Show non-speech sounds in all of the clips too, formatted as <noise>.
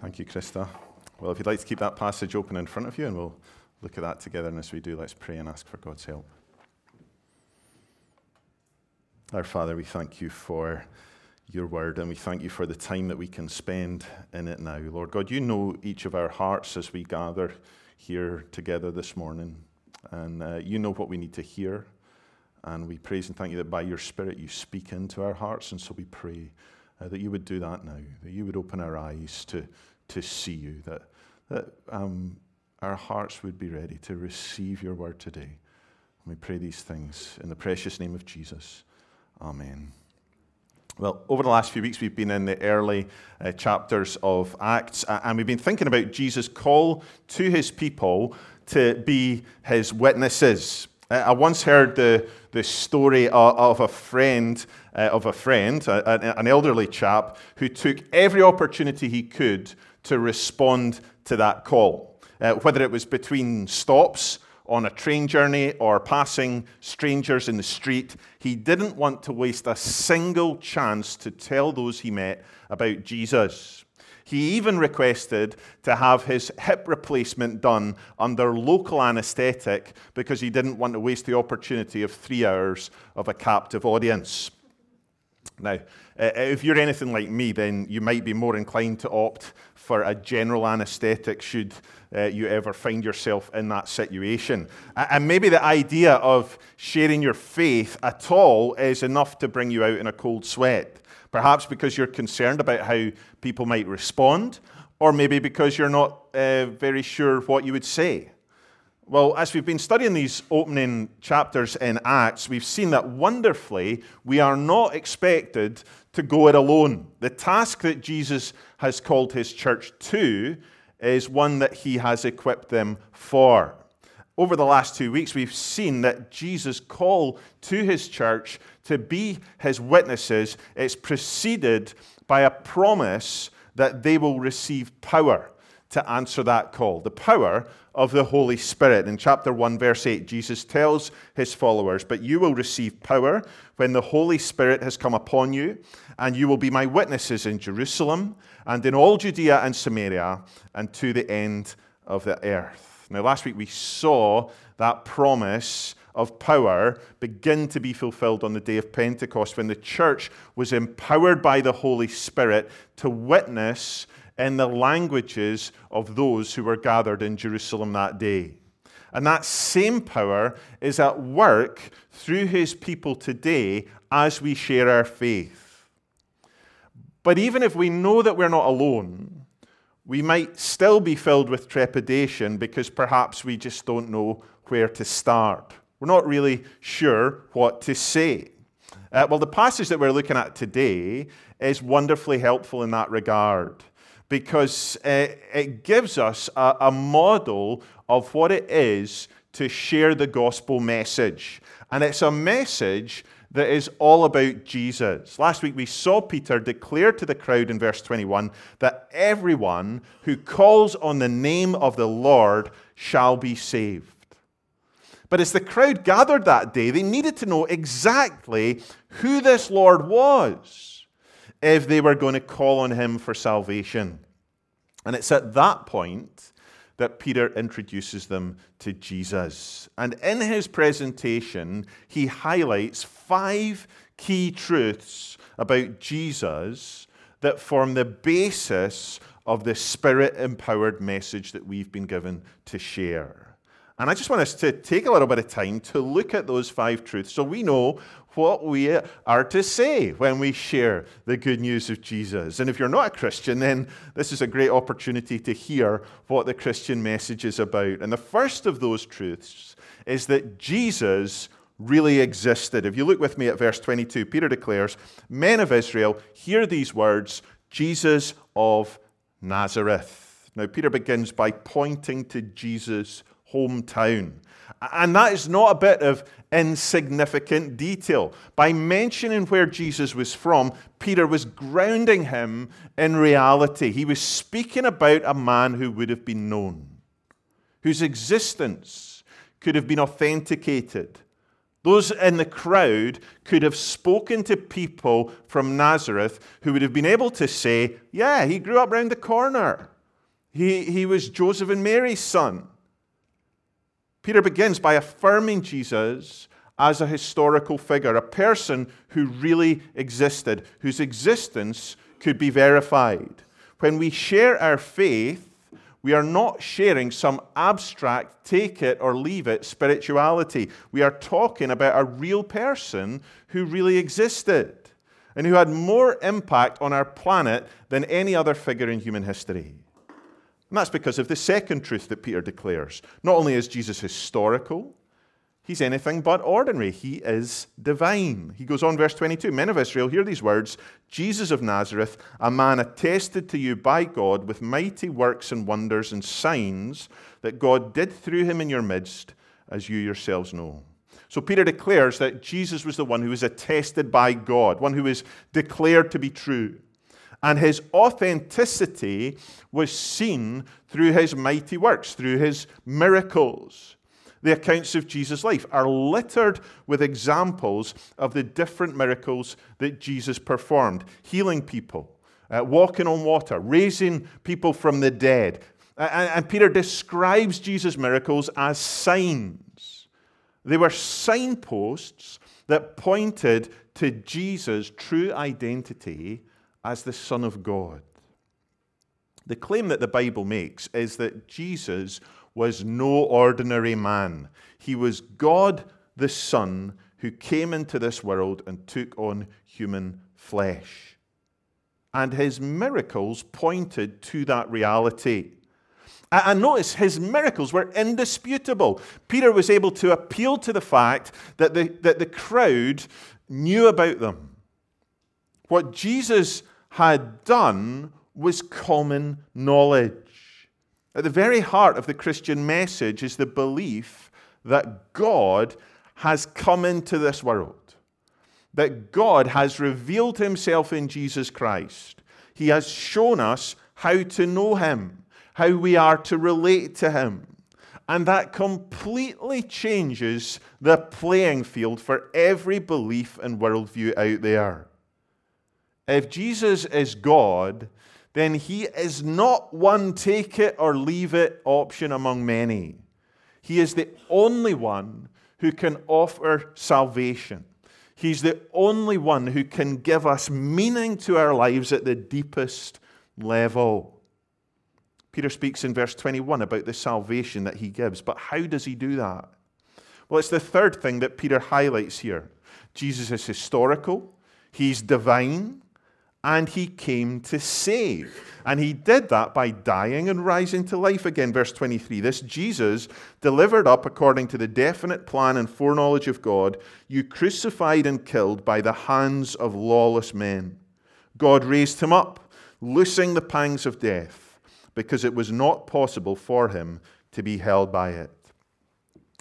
Thank you, Krista. Well, if you'd like to keep that passage open in front of you, and we'll look at that together. And as we do, let's pray and ask for God's help. Our Father, we thank you for your word, and we thank you for the time that we can spend in it now. Lord God, you know each of our hearts as we gather here together this morning, and uh, you know what we need to hear. And we praise and thank you that by your Spirit you speak into our hearts, and so we pray uh, that you would do that now, that you would open our eyes to, to see you, that, that um, our hearts would be ready to receive your word today. And we pray these things in the precious name of Jesus. Amen. Well, over the last few weeks, we've been in the early uh, chapters of Acts, and we've been thinking about Jesus' call to his people to be his witnesses. Uh, I once heard the, the story of, a friend, uh, of a friend, an elderly chap, who took every opportunity he could to respond to that call, uh, whether it was between stops on a train journey or passing strangers in the street. He didn't want to waste a single chance to tell those he met about Jesus. He even requested to have his hip replacement done under local anesthetic because he didn't want to waste the opportunity of three hours of a captive audience. Now, if you're anything like me, then you might be more inclined to opt for a general anesthetic should uh, you ever find yourself in that situation. And maybe the idea of sharing your faith at all is enough to bring you out in a cold sweat. Perhaps because you're concerned about how people might respond, or maybe because you're not uh, very sure what you would say. Well, as we've been studying these opening chapters in Acts, we've seen that wonderfully we are not expected to go it alone. The task that Jesus has called his church to is one that he has equipped them for. Over the last two weeks, we've seen that Jesus' call to his church to be his witnesses is preceded by a promise that they will receive power to answer that call the power of the Holy Spirit. In chapter 1, verse 8, Jesus tells his followers, But you will receive power when the Holy Spirit has come upon you, and you will be my witnesses in Jerusalem and in all Judea and Samaria and to the end of the earth. Now, last week we saw that promise of power begin to be fulfilled on the day of Pentecost when the church was empowered by the Holy Spirit to witness in the languages of those who were gathered in Jerusalem that day. And that same power is at work through his people today as we share our faith. But even if we know that we're not alone, we might still be filled with trepidation because perhaps we just don't know where to start. We're not really sure what to say. Uh, well, the passage that we're looking at today is wonderfully helpful in that regard because uh, it gives us a, a model of what it is to share the gospel message. And it's a message that is all about Jesus. Last week we saw Peter declare to the crowd in verse 21 that everyone who calls on the name of the Lord shall be saved. But as the crowd gathered that day, they needed to know exactly who this Lord was if they were going to call on him for salvation. And it's at that point that Peter introduces them to Jesus. And in his presentation, he highlights five key truths about Jesus that form the basis of the spirit empowered message that we've been given to share. And I just want us to take a little bit of time to look at those five truths so we know what we are to say when we share the good news of Jesus. And if you're not a Christian, then this is a great opportunity to hear what the Christian message is about. And the first of those truths is that Jesus really existed. If you look with me at verse 22, Peter declares, Men of Israel, hear these words Jesus of Nazareth. Now, Peter begins by pointing to Jesus' hometown. And that is not a bit of insignificant detail. By mentioning where Jesus was from, Peter was grounding him in reality. He was speaking about a man who would have been known, whose existence could have been authenticated. Those in the crowd could have spoken to people from Nazareth who would have been able to say, Yeah, he grew up round the corner. He, he was Joseph and Mary's son. Peter begins by affirming Jesus as a historical figure, a person who really existed, whose existence could be verified. When we share our faith, we are not sharing some abstract, take it or leave it spirituality. We are talking about a real person who really existed and who had more impact on our planet than any other figure in human history. And that's because of the second truth that Peter declares. Not only is Jesus historical, he's anything but ordinary. He is divine. He goes on, verse 22 Men of Israel, hear these words Jesus of Nazareth, a man attested to you by God with mighty works and wonders and signs that God did through him in your midst, as you yourselves know. So Peter declares that Jesus was the one who was attested by God, one who was declared to be true. And his authenticity was seen through his mighty works, through his miracles. The accounts of Jesus' life are littered with examples of the different miracles that Jesus performed healing people, uh, walking on water, raising people from the dead. And, and Peter describes Jesus' miracles as signs. They were signposts that pointed to Jesus' true identity as the Son of God. The claim that the Bible makes is that Jesus was no ordinary man. He was God the Son who came into this world and took on human flesh. And his miracles pointed to that reality. And notice his miracles were indisputable. Peter was able to appeal to the fact that the, that the crowd knew about them. What Jesus had done was common knowledge. At the very heart of the Christian message is the belief that God has come into this world, that God has revealed himself in Jesus Christ. He has shown us how to know him, how we are to relate to him. And that completely changes the playing field for every belief and worldview out there. If Jesus is God, then he is not one take it or leave it option among many. He is the only one who can offer salvation. He's the only one who can give us meaning to our lives at the deepest level. Peter speaks in verse 21 about the salvation that he gives, but how does he do that? Well, it's the third thing that Peter highlights here. Jesus is historical, he's divine, and he came to save. And he did that by dying and rising to life again. Verse 23 This Jesus, delivered up according to the definite plan and foreknowledge of God, you crucified and killed by the hands of lawless men. God raised him up, loosing the pangs of death, because it was not possible for him to be held by it.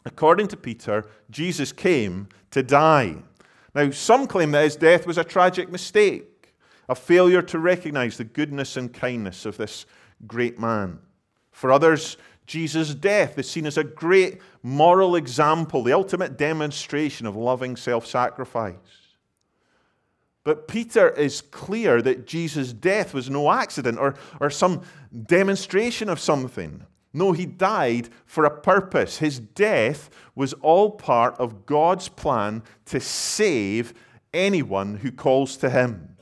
According to Peter, Jesus came to die. Now, some claim that his death was a tragic mistake a failure to recognize the goodness and kindness of this great man. For others, Jesus' death is seen as a great moral example, the ultimate demonstration of loving self sacrifice. But Peter is clear that Jesus' death was no accident or, or some demonstration of something. No, he died for a purpose. His death was all part of God's plan to save anyone who calls to him.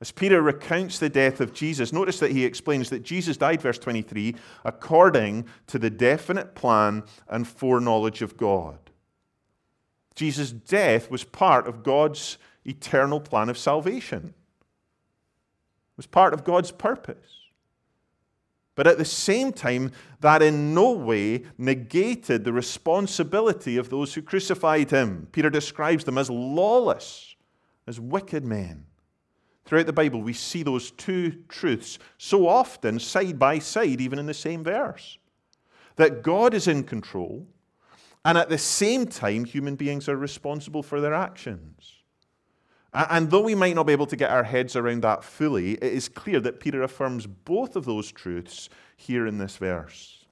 As Peter recounts the death of Jesus, notice that he explains that Jesus died, verse 23, according to the definite plan and foreknowledge of God. Jesus' death was part of God's eternal plan of salvation, it was part of God's purpose. But at the same time, that in no way negated the responsibility of those who crucified him. Peter describes them as lawless, as wicked men. Throughout the Bible, we see those two truths so often side by side, even in the same verse. That God is in control, and at the same time, human beings are responsible for their actions. And though we might not be able to get our heads around that fully, it is clear that Peter affirms both of those truths here in this verse.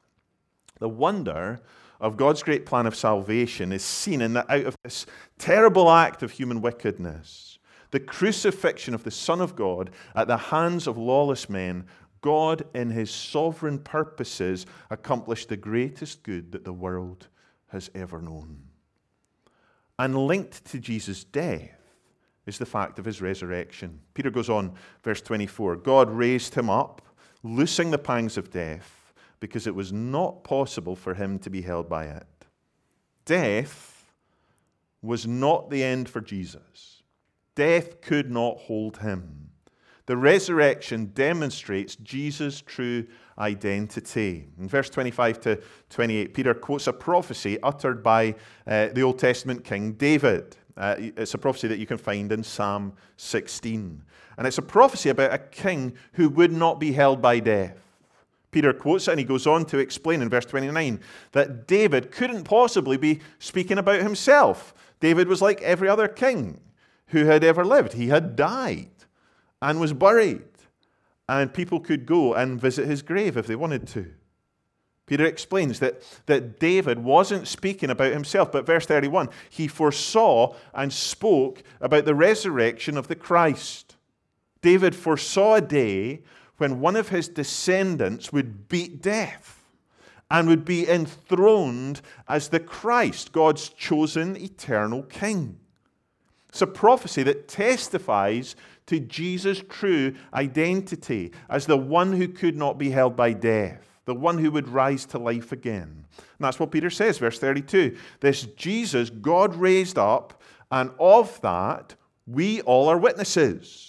The wonder of God's great plan of salvation is seen in that out of this terrible act of human wickedness, the crucifixion of the Son of God at the hands of lawless men, God, in his sovereign purposes, accomplished the greatest good that the world has ever known. And linked to Jesus' death is the fact of his resurrection. Peter goes on, verse 24 God raised him up, loosing the pangs of death, because it was not possible for him to be held by it. Death was not the end for Jesus, death could not hold him. The resurrection demonstrates Jesus' true identity. In verse 25 to 28, Peter quotes a prophecy uttered by uh, the Old Testament King David. Uh, it's a prophecy that you can find in Psalm 16. And it's a prophecy about a king who would not be held by death. Peter quotes it and he goes on to explain in verse 29 that David couldn't possibly be speaking about himself. David was like every other king who had ever lived, he had died and was buried. And people could go and visit his grave if they wanted to. Peter explains that, that David wasn't speaking about himself, but verse 31 he foresaw and spoke about the resurrection of the Christ. David foresaw a day when one of his descendants would beat death and would be enthroned as the Christ, God's chosen eternal king. It's a prophecy that testifies to Jesus' true identity as the one who could not be held by death, the one who would rise to life again. And that's what Peter says, verse 32. This Jesus God raised up, and of that we all are witnesses.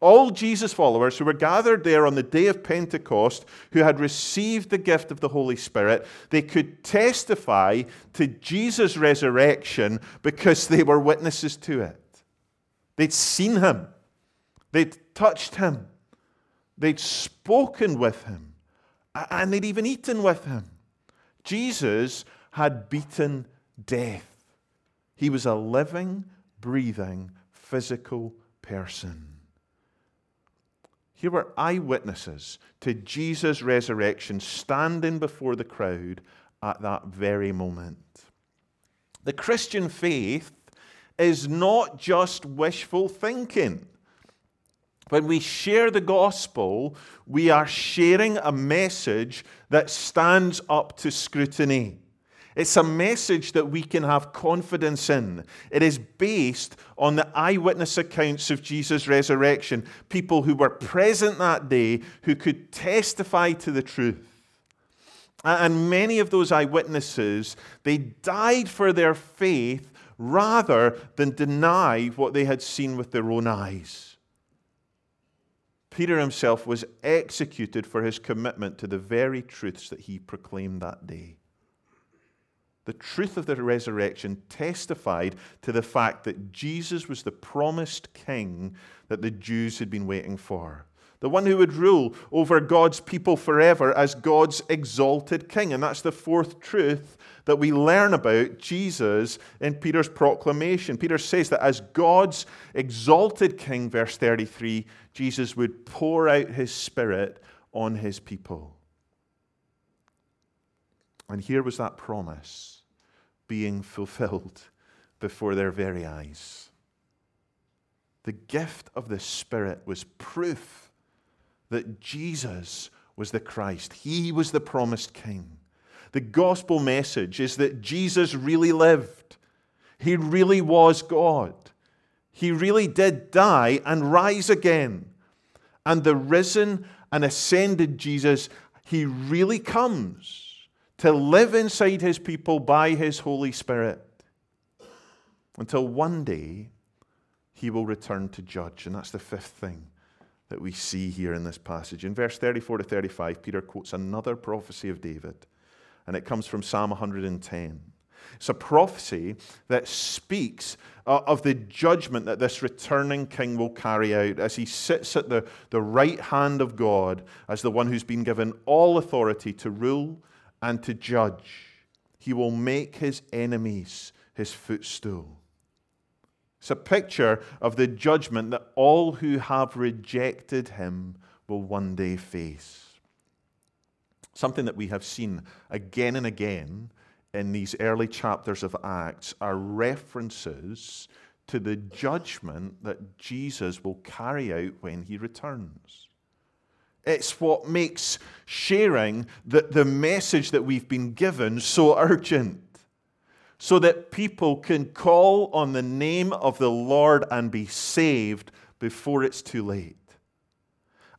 All Jesus followers who were gathered there on the day of Pentecost, who had received the gift of the Holy Spirit, they could testify to Jesus' resurrection because they were witnesses to it. They'd seen him. They'd touched him, they'd spoken with him, and they'd even eaten with him. Jesus had beaten death. He was a living, breathing, physical person. Here were eyewitnesses to Jesus' resurrection standing before the crowd at that very moment. The Christian faith is not just wishful thinking. When we share the gospel, we are sharing a message that stands up to scrutiny. It's a message that we can have confidence in. It is based on the eyewitness accounts of Jesus' resurrection, people who were present that day who could testify to the truth. And many of those eyewitnesses, they died for their faith rather than deny what they had seen with their own eyes. Peter himself was executed for his commitment to the very truths that he proclaimed that day. The truth of the resurrection testified to the fact that Jesus was the promised king that the Jews had been waiting for. The one who would rule over God's people forever as God's exalted king. And that's the fourth truth that we learn about Jesus in Peter's proclamation. Peter says that as God's exalted king, verse 33, Jesus would pour out his spirit on his people. And here was that promise being <laughs> fulfilled before their very eyes. The gift of the Spirit was proof that Jesus was the Christ. He was the promised King. The gospel message is that Jesus really lived. He really was God. He really did die and rise again. And the risen and ascended Jesus, he really comes to live inside his people by his Holy Spirit until one day he will return to judge. And that's the fifth thing that we see here in this passage. In verse 34 to 35, Peter quotes another prophecy of David and it comes from Psalm 110. It's a prophecy that speaks of the judgment that this returning king will carry out as he sits at the, the right hand of God as the one who's been given all authority to rule and to judge. He will make his enemies his footstool. It's a picture of the judgment that all who have rejected him will one day face. Something that we have seen again and again in these early chapters of Acts are references to the judgment that Jesus will carry out when he returns. It's what makes sharing the, the message that we've been given so urgent. So that people can call on the name of the Lord and be saved before it's too late.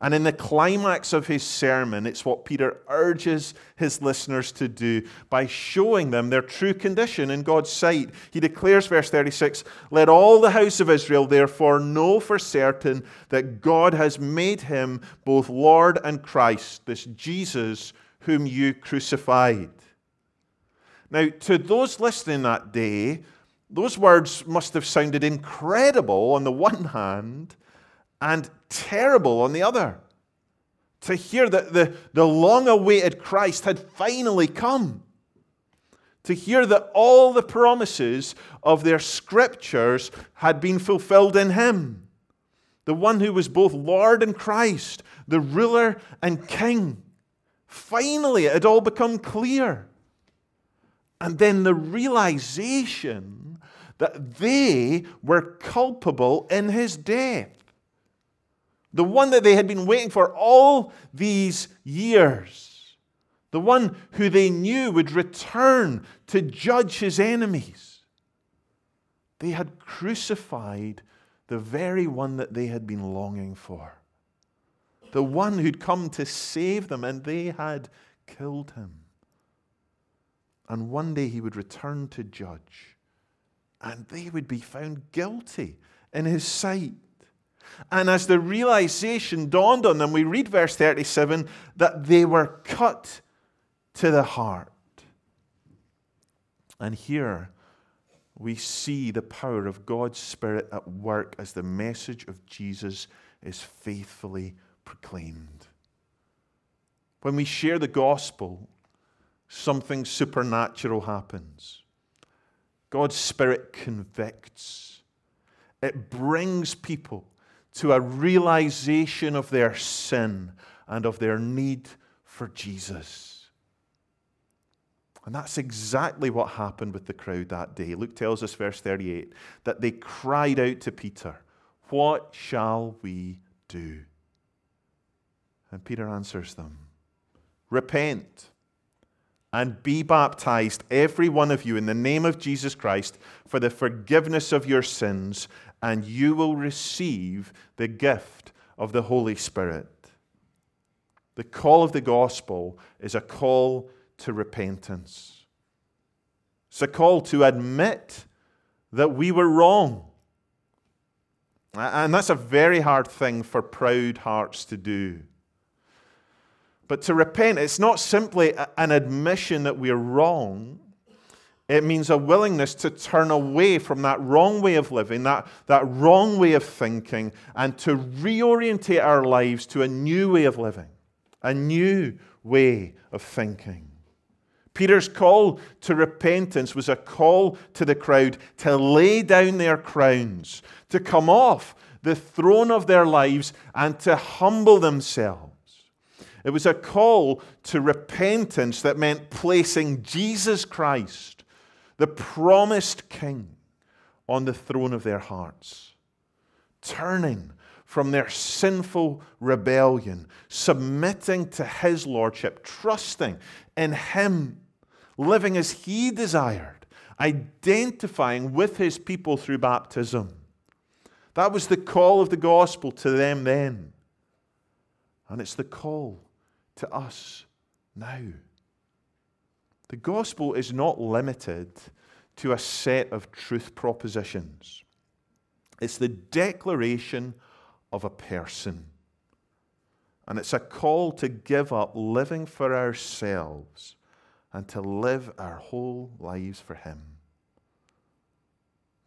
And in the climax of his sermon, it's what Peter urges his listeners to do by showing them their true condition in God's sight. He declares, verse 36 Let all the house of Israel therefore know for certain that God has made him both Lord and Christ, this Jesus whom you crucified. Now, to those listening that day, those words must have sounded incredible on the one hand and terrible on the other. To hear that the, the long awaited Christ had finally come. To hear that all the promises of their scriptures had been fulfilled in him. The one who was both Lord and Christ, the ruler and king. Finally, it had all become clear. And then the realization that they were culpable in his death the one that they had been waiting for all these years, the one who they knew would return to judge his enemies. They had crucified the very one that they had been longing for, the one who'd come to save them, and they had killed him. And one day he would return to judge, and they would be found guilty in his sight. And as the realization dawned on them, we read verse 37 that they were cut to the heart. And here we see the power of God's Spirit at work as the message of Jesus is faithfully proclaimed. When we share the gospel, something supernatural happens. God's Spirit convicts, it brings people to a realization of their sin and of their need for Jesus. And that's exactly what happened with the crowd that day. Luke tells us, verse 38, that they cried out to Peter, What shall we do? And Peter answers them, Repent and be baptized, every one of you, in the name of Jesus Christ, for the forgiveness of your sins, and you will receive the gift of the Holy Spirit. The call of the gospel is a call to repentance. It's a call to admit that we were wrong. And that's a very hard thing for proud hearts to do. But to repent, it's not simply an admission that we're wrong, it means a willingness to turn away from that wrong way of living, that, that wrong way of thinking, and to reorientate our lives to a new way of living, a new way of thinking. Peter's call to repentance was a call to the crowd to lay down their crowns, to come off the throne of their lives, and to humble themselves. It was a call to repentance that meant placing Jesus Christ the promised king on the throne of their hearts, turning from their sinful rebellion, submitting to his lordship, trusting in him, living as he desired, identifying with his people through baptism. That was the call of the gospel to them then. And it's the call to us now. The gospel is not limited to a set of truth propositions, it's the declaration of a person. And it's a call to give up living for ourselves and to live our whole lives for Him.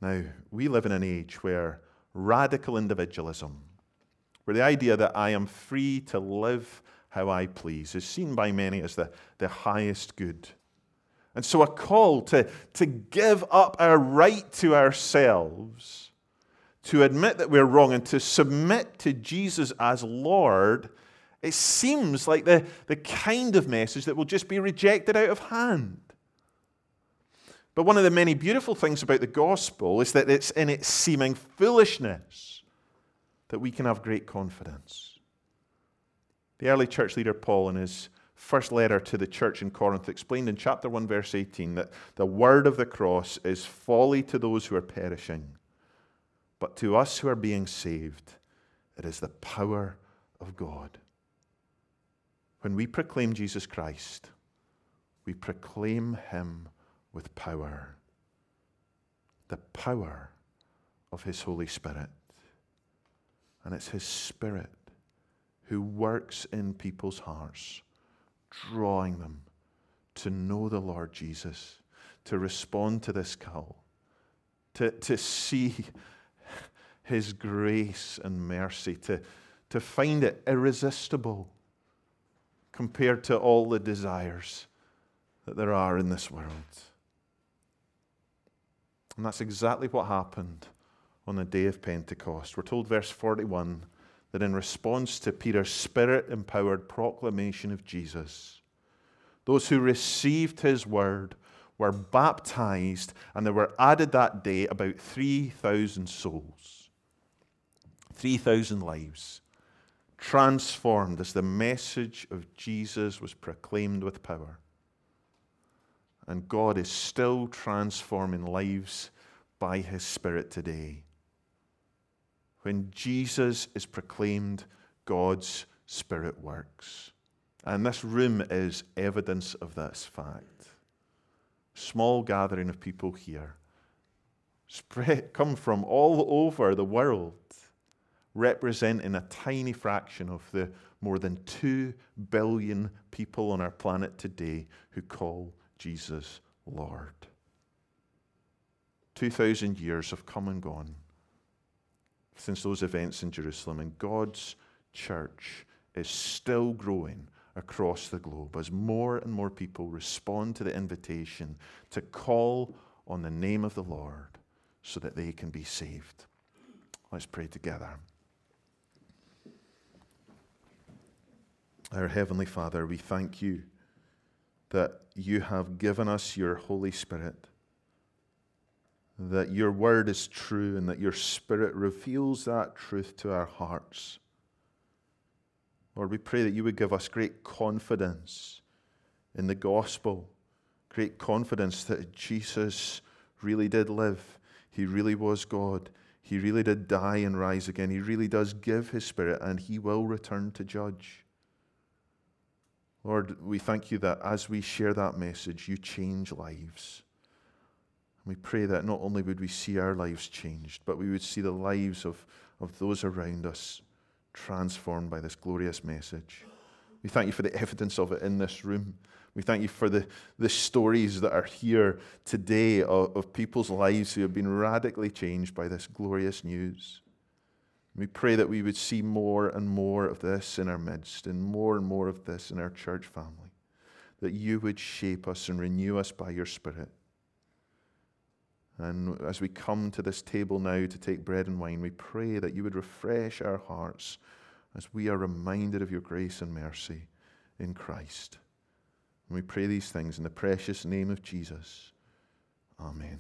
Now, we live in an age where radical individualism, where the idea that I am free to live how I please, is seen by many as the, the highest good. And so, a call to, to give up our right to ourselves, to admit that we're wrong, and to submit to Jesus as Lord, it seems like the, the kind of message that will just be rejected out of hand. But one of the many beautiful things about the gospel is that it's in its seeming foolishness that we can have great confidence. The early church leader Paul, in his first letter to the church in Corinth, explained in chapter 1, verse 18, that the word of the cross is folly to those who are perishing, but to us who are being saved, it is the power of God. When we proclaim Jesus Christ, we proclaim him with power the power of his Holy Spirit. And it's his Spirit who works in people's hearts, drawing them to know the Lord Jesus, to respond to this call, to, to see his grace and mercy, to, to find it irresistible compared to all the desires that there are in this world. And that's exactly what happened on the day of Pentecost. We're told, verse 41, that in response to Peter's spirit empowered proclamation of Jesus, those who received his word were baptized, and there were added that day about 3,000 souls, 3,000 lives, transformed as the message of Jesus was proclaimed with power. And God is still transforming lives by His Spirit today. When Jesus is proclaimed, God's Spirit works. And this room is evidence of this fact. Small gathering of people here, spread, come from all over the world, representing a tiny fraction of the more than 2 billion people on our planet today who call Jesus Lord. 2,000 years have come and gone since those events in Jerusalem, and God's church is still growing across the globe as more and more people respond to the invitation to call on the name of the Lord so that they can be saved. Let's pray together. Our Heavenly Father, we thank you that you have given us your Holy Spirit, that your word is true, and that your Spirit reveals that truth to our hearts. Lord, we pray that you would give us great confidence in the gospel, great confidence that Jesus really did live. He really was God. He really did die and rise again. He really does give his spirit, and he will return to judge. Lord, we thank you that as we share that message, you change lives. We pray that not only would we see our lives changed, but we would see the lives of, of those around us transformed by this glorious message. We thank you for the evidence of it in this room. We thank you for the, the stories that are here today of, of people's lives who have been radically changed by this glorious news. We pray that we would see more and more of this in our midst and more and more of this in our church family. That you would shape us and renew us by your Spirit. And as we come to this table now to take bread and wine, we pray that you would refresh our hearts as we are reminded of your grace and mercy in Christ. And we pray these things in the precious name of Jesus. Amen.